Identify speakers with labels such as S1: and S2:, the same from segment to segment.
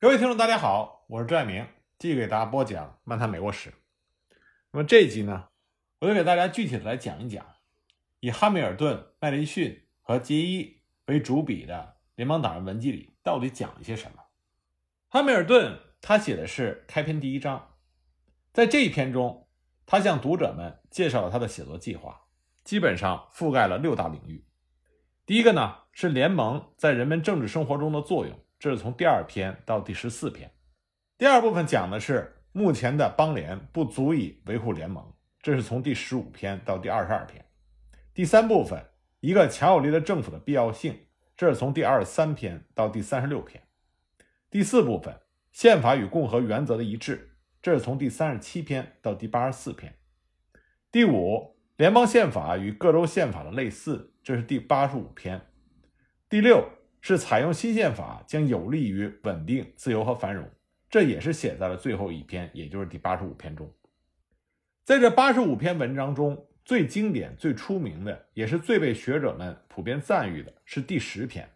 S1: 各位听众，大家好，我是朱爱明，继续给大家播讲《漫谈美国史》。那么这一集呢，我就给大家具体的来讲一讲，以汉密尔顿、麦迪逊和杰伊为主笔的联邦党人文集里到底讲了些什么。汉密尔顿他写的是开篇第一章，在这一篇中，他向读者们介绍了他的写作计划，基本上覆盖了六大领域。第一个呢是联盟在人们政治生活中的作用。这是从第二篇到第十四篇，第二部分讲的是目前的邦联不足以维护联盟，这是从第十五篇到第二十二篇。第三部分，一个强有力的政府的必要性，这是从第二十三篇到第三十六篇。第四部分，宪法与共和原则的一致，这是从第三十七篇到第八十四篇。第五，联邦宪法与各州宪法的类似，这是第八十五篇。第六。是采用新宪法将有利于稳定、自由和繁荣，这也是写在了最后一篇，也就是第八十五篇中。在这八十五篇文章中最经典、最出名的，也是最被学者们普遍赞誉的，是第十篇。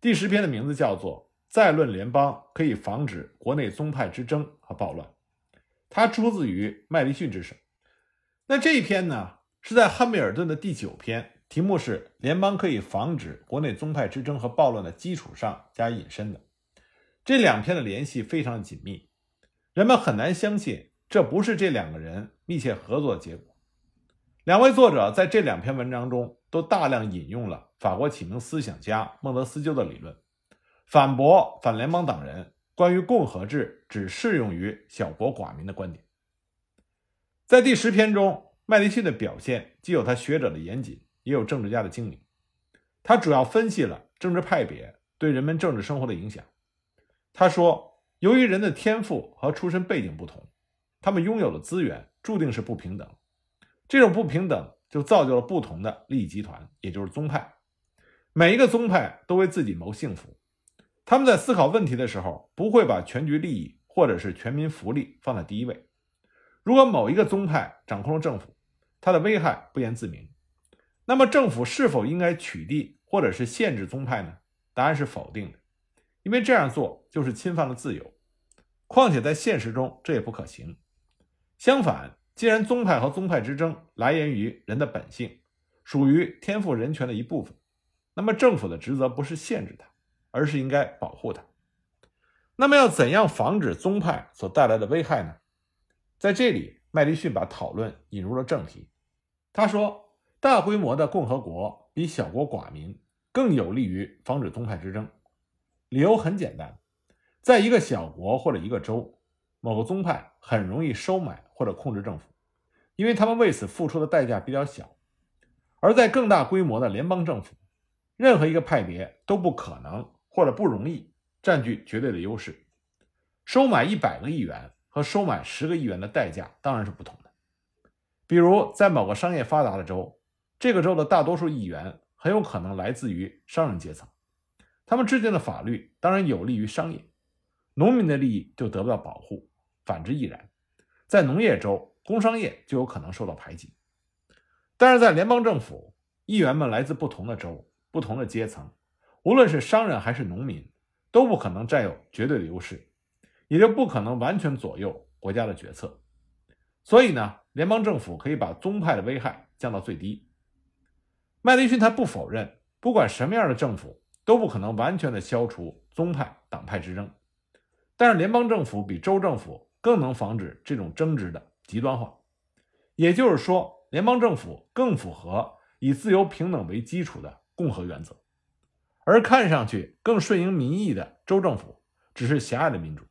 S1: 第十篇的名字叫做《再论联邦可以防止国内宗派之争和暴乱》，它出自于麦迪逊之手。那这一篇呢，是在汉密尔顿的第九篇。题目是联邦可以防止国内宗派之争和暴乱的基础上加以引申的，这两篇的联系非常紧密，人们很难相信这不是这两个人密切合作的结果。两位作者在这两篇文章中都大量引用了法国启蒙思想家孟德斯鸠的理论，反驳反联邦党人关于共和制只适用于小国寡民的观点。在第十篇中，麦迪逊的表现既有他学者的严谨。也有政治家的精明，他主要分析了政治派别对人们政治生活的影响。他说，由于人的天赋和出身背景不同，他们拥有的资源注定是不平等。这种不平等就造就了不同的利益集团，也就是宗派。每一个宗派都为自己谋幸福，他们在思考问题的时候，不会把全局利益或者是全民福利放在第一位。如果某一个宗派掌控了政府，它的危害不言自明。那么，政府是否应该取缔或者是限制宗派呢？答案是否定的，因为这样做就是侵犯了自由。况且在现实中这也不可行。相反，既然宗派和宗派之争来源于人的本性，属于天赋人权的一部分，那么政府的职责不是限制它，而是应该保护它。那么，要怎样防止宗派所带来的危害呢？在这里，麦迪逊把讨论引入了正题。他说。大规模的共和国比小国寡民更有利于防止宗派之争。理由很简单，在一个小国或者一个州，某个宗派很容易收买或者控制政府，因为他们为此付出的代价比较小；而在更大规模的联邦政府，任何一个派别都不可能或者不容易占据绝对的优势。收买一百个议员和收买十个议员的代价当然是不同的。比如，在某个商业发达的州。这个州的大多数议员很有可能来自于商人阶层，他们制定的法律当然有利于商业，农民的利益就得不到保护，反之亦然。在农业州，工商业就有可能受到排挤。但是在联邦政府，议员们来自不同的州、不同的阶层，无论是商人还是农民，都不可能占有绝对的优势，也就不可能完全左右国家的决策。所以呢，联邦政府可以把宗派的危害降到最低。麦迪逊他不否认，不管什么样的政府都不可能完全的消除宗派党派之争，但是联邦政府比州政府更能防止这种争执的极端化。也就是说，联邦政府更符合以自由平等为基础的共和原则，而看上去更顺应民意的州政府只是狭隘的民主。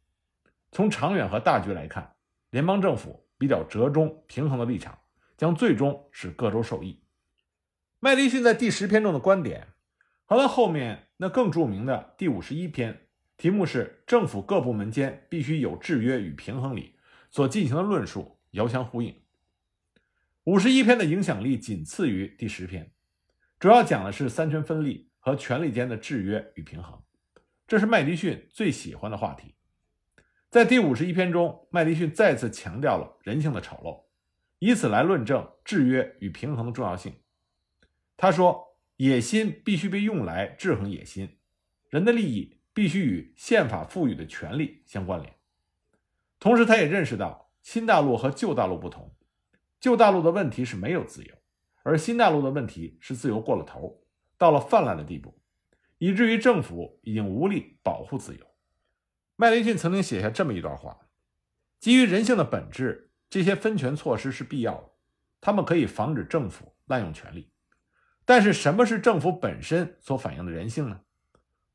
S1: 从长远和大局来看，联邦政府比较折中平衡的立场，将最终使各州受益。麦迪逊在第十篇中的观点，和他后面那更著名的第五十一篇，题目是“政府各部门间必须有制约与平衡”里所进行的论述遥相呼应。五十一篇的影响力仅次于第十篇，主要讲的是三权分立和权力间的制约与平衡，这是麦迪逊最喜欢的话题。在第五十一篇中，麦迪逊再次强调了人性的丑陋，以此来论证制约与平衡的重要性。他说：“野心必须被用来制衡野心，人的利益必须与宪法赋予的权利相关联。同时，他也认识到新大陆和旧大陆不同，旧大陆的问题是没有自由，而新大陆的问题是自由过了头，到了泛滥的地步，以至于政府已经无力保护自由。麦迪逊曾经写下这么一段话：基于人性的本质，这些分权措施是必要的，他们可以防止政府滥用权力。但是，什么是政府本身所反映的人性呢？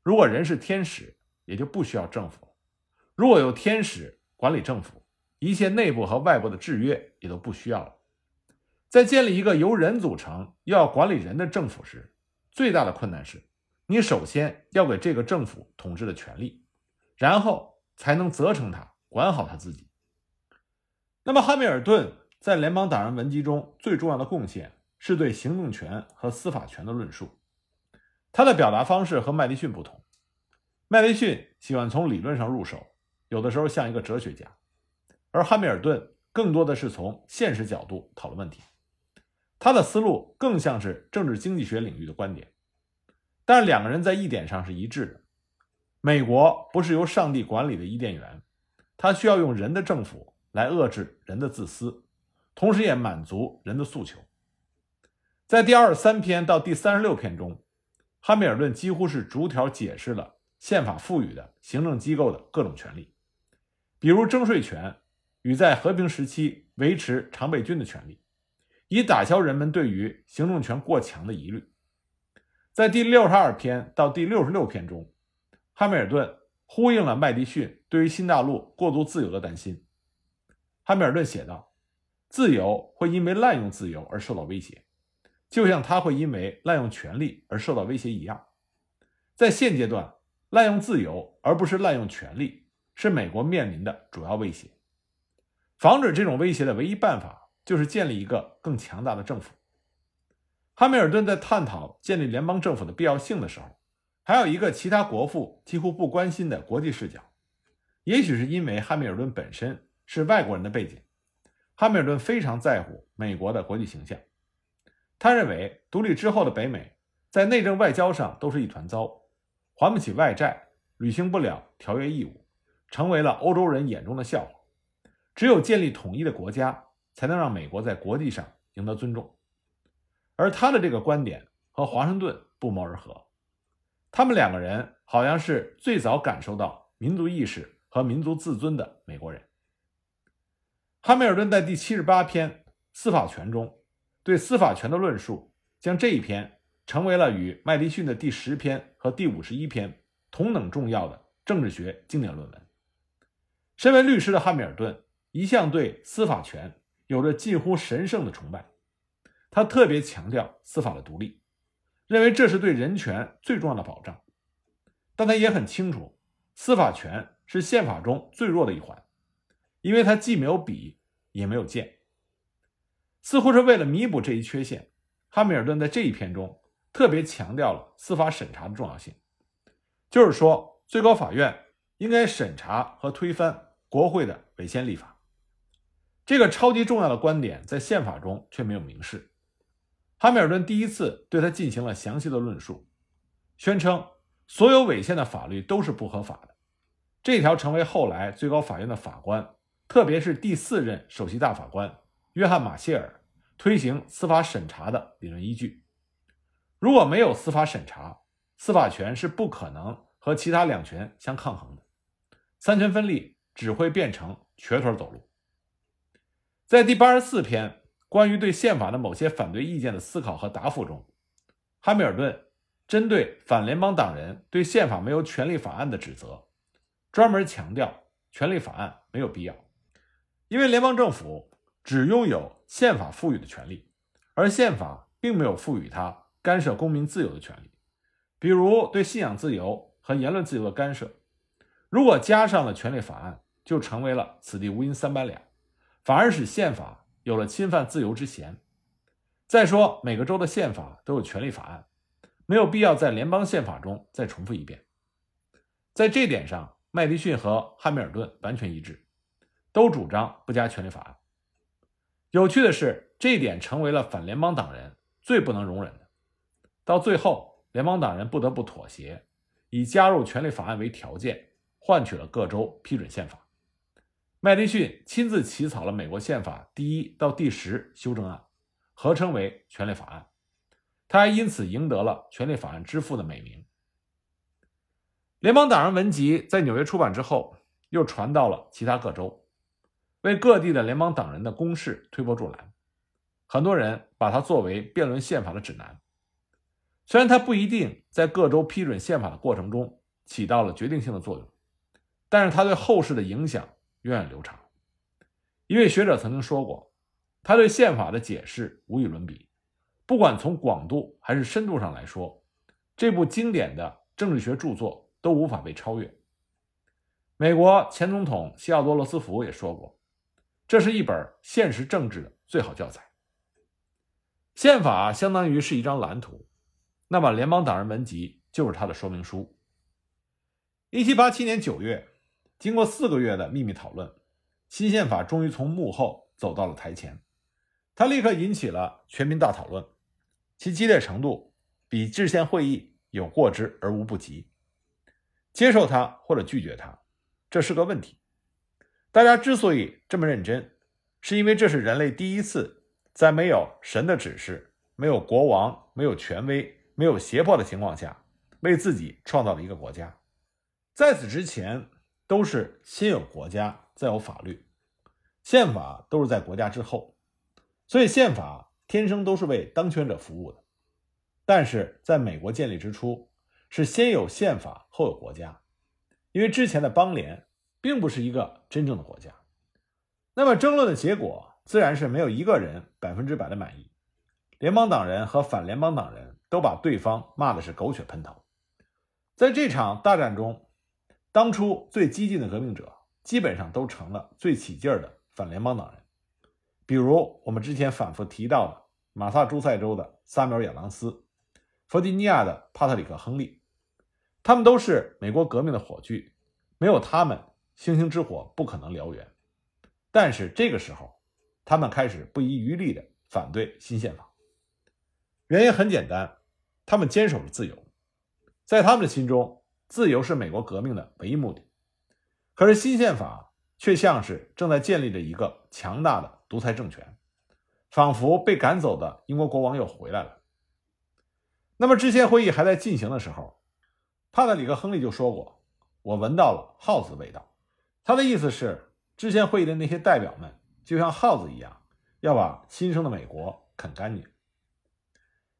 S1: 如果人是天使，也就不需要政府；如果有天使管理政府，一切内部和外部的制约也都不需要了。在建立一个由人组成又要管理人的政府时，最大的困难是，你首先要给这个政府统治的权利，然后才能责成他管好他自己。那么，汉密尔顿在联邦党人文集中最重要的贡献。是对行政权和司法权的论述，他的表达方式和麦迪逊不同。麦迪逊喜欢从理论上入手，有的时候像一个哲学家，而汉密尔顿更多的是从现实角度讨论问题。他的思路更像是政治经济学领域的观点，但两个人在一点上是一致的：美国不是由上帝管理的伊甸园，他需要用人的政府来遏制人的自私，同时也满足人的诉求。在第二十三篇到第三十六篇中，汉密尔顿几乎是逐条解释了宪法赋予的行政机构的各种权利，比如征税权与在和平时期维持常备军的权利，以打消人们对于行政权过强的疑虑。在第六十二篇到第六十六篇中，汉密尔顿呼应了麦迪逊对于新大陆过度自由的担心。汉密尔顿写道：“自由会因为滥用自由而受到威胁。”就像他会因为滥用权力而受到威胁一样，在现阶段，滥用自由而不是滥用权力是美国面临的主要威胁。防止这种威胁的唯一办法就是建立一个更强大的政府。汉密尔顿在探讨建立联邦政府的必要性的时候，还有一个其他国父几乎不关心的国际视角。也许是因为汉密尔顿本身是外国人的背景，汉密尔顿非常在乎美国的国际形象。他认为，独立之后的北美在内政外交上都是一团糟，还不起外债，履行不了条约义务，成为了欧洲人眼中的笑话。只有建立统一的国家，才能让美国在国际上赢得尊重。而他的这个观点和华盛顿不谋而合，他们两个人好像是最早感受到民族意识和民族自尊的美国人。汉密尔顿在第七十八篇司法权中。对司法权的论述，将这一篇成为了与麦迪逊的第十篇和第五十一篇同等重要的政治学经典论文。身为律师的汉密尔顿一向对司法权有着近乎神圣的崇拜，他特别强调司法的独立，认为这是对人权最重要的保障。但他也很清楚，司法权是宪法中最弱的一环，因为它既没有笔，也没有剑。似乎是为了弥补这一缺陷，汉密尔顿在这一篇中特别强调了司法审查的重要性，就是说，最高法院应该审查和推翻国会的违宪立法。这个超级重要的观点在宪法中却没有明示。汉密尔顿第一次对他进行了详细的论述，宣称所有违宪的法律都是不合法的。这条成为后来最高法院的法官，特别是第四任首席大法官。约翰·马歇尔推行司法审查的理论依据：如果没有司法审查，司法权是不可能和其他两权相抗衡的，三权分立只会变成瘸腿走路。在第八十四篇关于对宪法的某些反对意见的思考和答复中，汉密尔顿针对反联邦党人对宪法没有权利法案的指责，专门强调权利法案没有必要，因为联邦政府。只拥有宪法赋予的权利，而宪法并没有赋予他干涉公民自由的权利，比如对信仰自由和言论自由的干涉。如果加上了权利法案，就成为了此地无银三百两，反而使宪法有了侵犯自由之嫌。再说，每个州的宪法都有权利法案，没有必要在联邦宪法中再重复一遍。在这点上，麦迪逊和汉密尔顿完全一致，都主张不加权利法案。有趣的是，这一点成为了反联邦党人最不能容忍的。到最后，联邦党人不得不妥协，以加入权利法案为条件，换取了各州批准宪法。麦迪逊亲自起草了美国宪法第一到第十修正案，合称为权利法案。他还因此赢得了权利法案之父的美名。联邦党人文集在纽约出版之后，又传到了其他各州，为各地的联邦党人的攻势推波助澜。很多人把它作为辩论宪法的指南。虽然它不一定在各州批准宪法的过程中起到了决定性的作用，但是它对后世的影响。源远流长。一位学者曾经说过，他对宪法的解释无与伦比，不管从广度还是深度上来说，这部经典的政治学著作都无法被超越。美国前总统西奥多·罗斯福也说过，这是一本现实政治的最好教材。宪法相当于是一张蓝图，那么联邦党人文集就是它的说明书。一七八七年九月。经过四个月的秘密讨论，新宪法终于从幕后走到了台前。它立刻引起了全民大讨论，其激烈程度比制宪会议有过之而无不及。接受它或者拒绝它，这是个问题。大家之所以这么认真，是因为这是人类第一次在没有神的指示、没有国王、没有权威、没有胁迫的情况下，为自己创造了一个国家。在此之前。都是先有国家，再有法律，宪法都是在国家之后，所以宪法天生都是为当权者服务的。但是在美国建立之初，是先有宪法后有国家，因为之前的邦联并不是一个真正的国家。那么争论的结果自然是没有一个人百分之百的满意，联邦党人和反联邦党人都把对方骂的是狗血喷头。在这场大战中。当初最激进的革命者，基本上都成了最起劲儿的反联邦党人，比如我们之前反复提到的马萨诸塞州的萨缪尔·亚当斯，弗吉尼亚的帕特里克·亨利，他们都是美国革命的火炬，没有他们，星星之火不可能燎原。但是这个时候，他们开始不遗余力地反对新宪法，原因很简单，他们坚守着自由，在他们的心中。自由是美国革命的唯一目的，可是新宪法却像是正在建立着一个强大的独裁政权，仿佛被赶走的英国国王又回来了。那么，之前会议还在进行的时候，帕特里克·亨利就说过：“我闻到了耗子味道。”他的意思是，制宪会议的那些代表们就像耗子一样，要把新生的美国啃干净。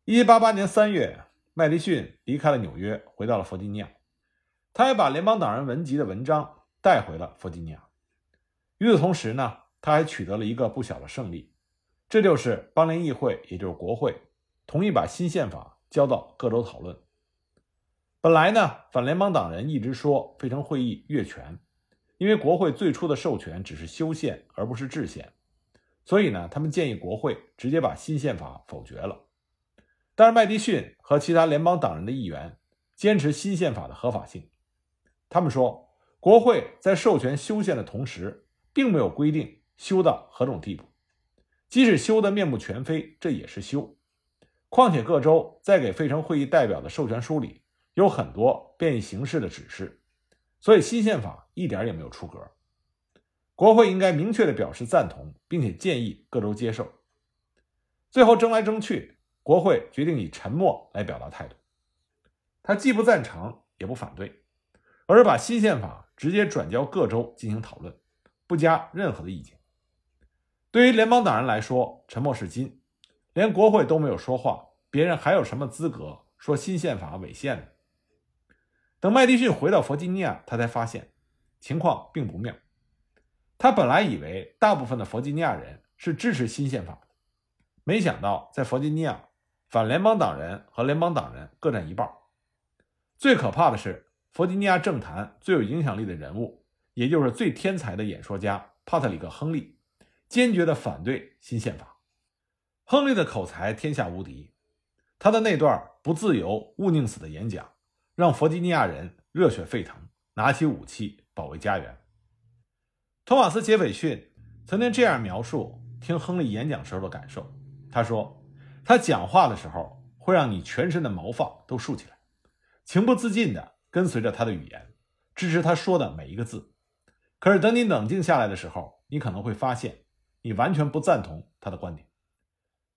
S1: 一八八年三月，麦迪逊离开了纽约，回到了弗吉尼亚。他还把联邦党人文集的文章带回了弗吉尼亚。与此同时呢，他还取得了一个不小的胜利，这就是邦联议会，也就是国会，同意把新宪法交到各州讨论。本来呢，反联邦党人一直说费城会议越权，因为国会最初的授权只是修宪而不是制宪，所以呢，他们建议国会直接把新宪法否决了。但是麦迪逊和其他联邦党人的议员坚持新宪法的合法性。他们说，国会在授权修宪的同时，并没有规定修到何种地步，即使修得面目全非，这也是修。况且各州在给费城会议代表的授权书里有很多变异形式的指示，所以新宪法一点也没有出格。国会应该明确地表示赞同，并且建议各州接受。最后争来争去，国会决定以沉默来表达态度，他既不赞成，也不反对。而是把新宪法直接转交各州进行讨论，不加任何的意见。对于联邦党人来说，沉默是金，连国会都没有说话，别人还有什么资格说新宪法违宪呢？等麦迪逊回到弗吉尼亚，他才发现情况并不妙。他本来以为大部分的弗吉尼亚人是支持新宪法的，没想到在弗吉尼亚，反联邦党人和联邦党人各占一半。最可怕的是。弗吉尼亚政坛最有影响力的人物，也就是最天才的演说家帕特里克·亨利，坚决地反对新宪法。亨利的口才天下无敌，他的那段“不自由，勿宁死”的演讲，让弗吉尼亚人热血沸腾，拿起武器保卫家园。托马斯·杰斐逊曾经这样描述听亨利演讲时候的感受：他说，他讲话的时候会让你全身的毛发都竖起来，情不自禁的。跟随着他的语言，支持他说的每一个字。可是等你冷静下来的时候，你可能会发现，你完全不赞同他的观点。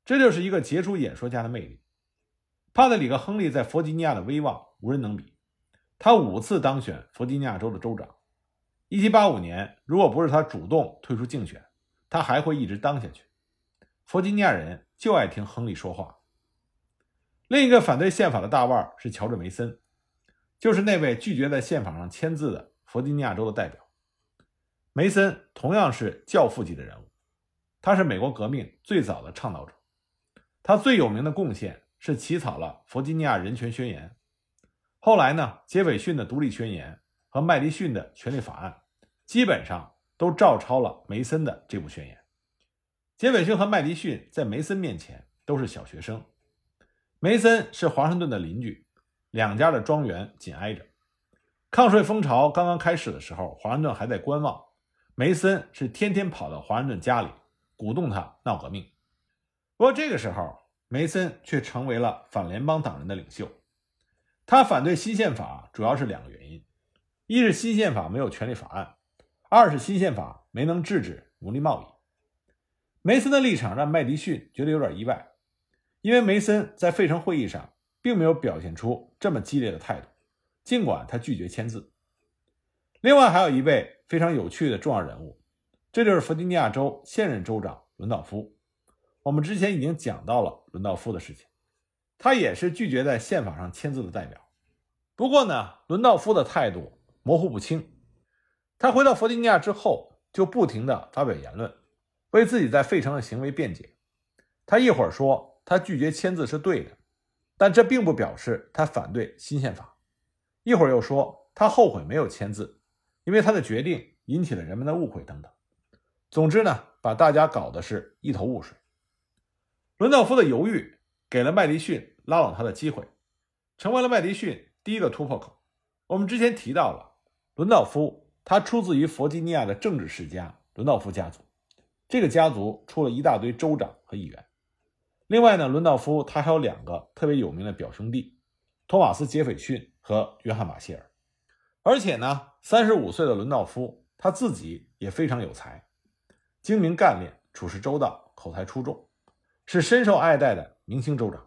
S1: 这就是一个杰出演说家的魅力。帕特里克·亨利在弗吉尼亚的威望无人能比，他五次当选弗吉尼亚州的州长。1785年，如果不是他主动退出竞选，他还会一直当下去。弗吉尼亚人就爱听亨利说话。另一个反对宪法的大腕是乔治·梅森，就是那位拒绝在宪法上签字的弗吉尼亚州的代表。梅森同样是教父级的人物，他是美国革命最早的倡导者。他最有名的贡献是起草了《弗吉尼亚人权宣言》，后来呢，杰斐逊的《独立宣言》和麦迪逊的《权利法案》基本上都照抄了梅森的这部宣言。杰斐逊和麦迪逊在梅森面前都是小学生。梅森是华盛顿的邻居，两家的庄园紧挨着。抗税风潮刚刚开始的时候，华盛顿还在观望，梅森是天天跑到华盛顿家里，鼓动他闹革命。不过这个时候，梅森却成为了反联邦党人的领袖。他反对新宪法主要是两个原因：一是新宪法没有权利法案；二是新宪法没能制止奴隶贸易。梅森的立场让麦迪逊觉得有点意外。因为梅森在费城会议上并没有表现出这么激烈的态度，尽管他拒绝签字。另外还有一位非常有趣的重要人物，这就是弗吉尼亚州现任州长伦道夫。我们之前已经讲到了伦道夫的事情，他也是拒绝在宪法上签字的代表。不过呢，伦道夫的态度模糊不清。他回到弗吉尼亚之后，就不停地发表言论，为自己在费城的行为辩解。他一会儿说。他拒绝签字是对的，但这并不表示他反对新宪法。一会儿又说他后悔没有签字，因为他的决定引起了人们的误会等等。总之呢，把大家搞得是一头雾水。伦道夫的犹豫给了麦迪逊拉拢他的机会，成为了麦迪逊第一个突破口。我们之前提到了伦道夫，他出自于弗吉尼亚的政治世家伦道夫家族，这个家族出了一大堆州长和议员。另外呢，伦道夫他还有两个特别有名的表兄弟，托马斯·杰斐逊和约翰·马歇尔。而且呢，三十五岁的伦道夫他自己也非常有才，精明干练，处事周到，口才出众，是深受爱戴的明星州长。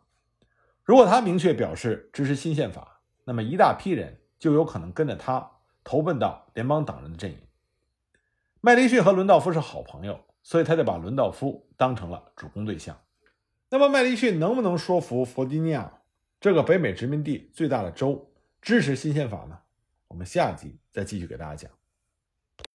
S1: 如果他明确表示支持新宪法，那么一大批人就有可能跟着他投奔到联邦党人的阵营。麦迪逊和伦道夫是好朋友，所以他就把伦道夫当成了主攻对象。那么麦迪逊能不能说服弗吉尼亚这个北美殖民地最大的州支持新宪法呢？我们下集再继续给大家讲。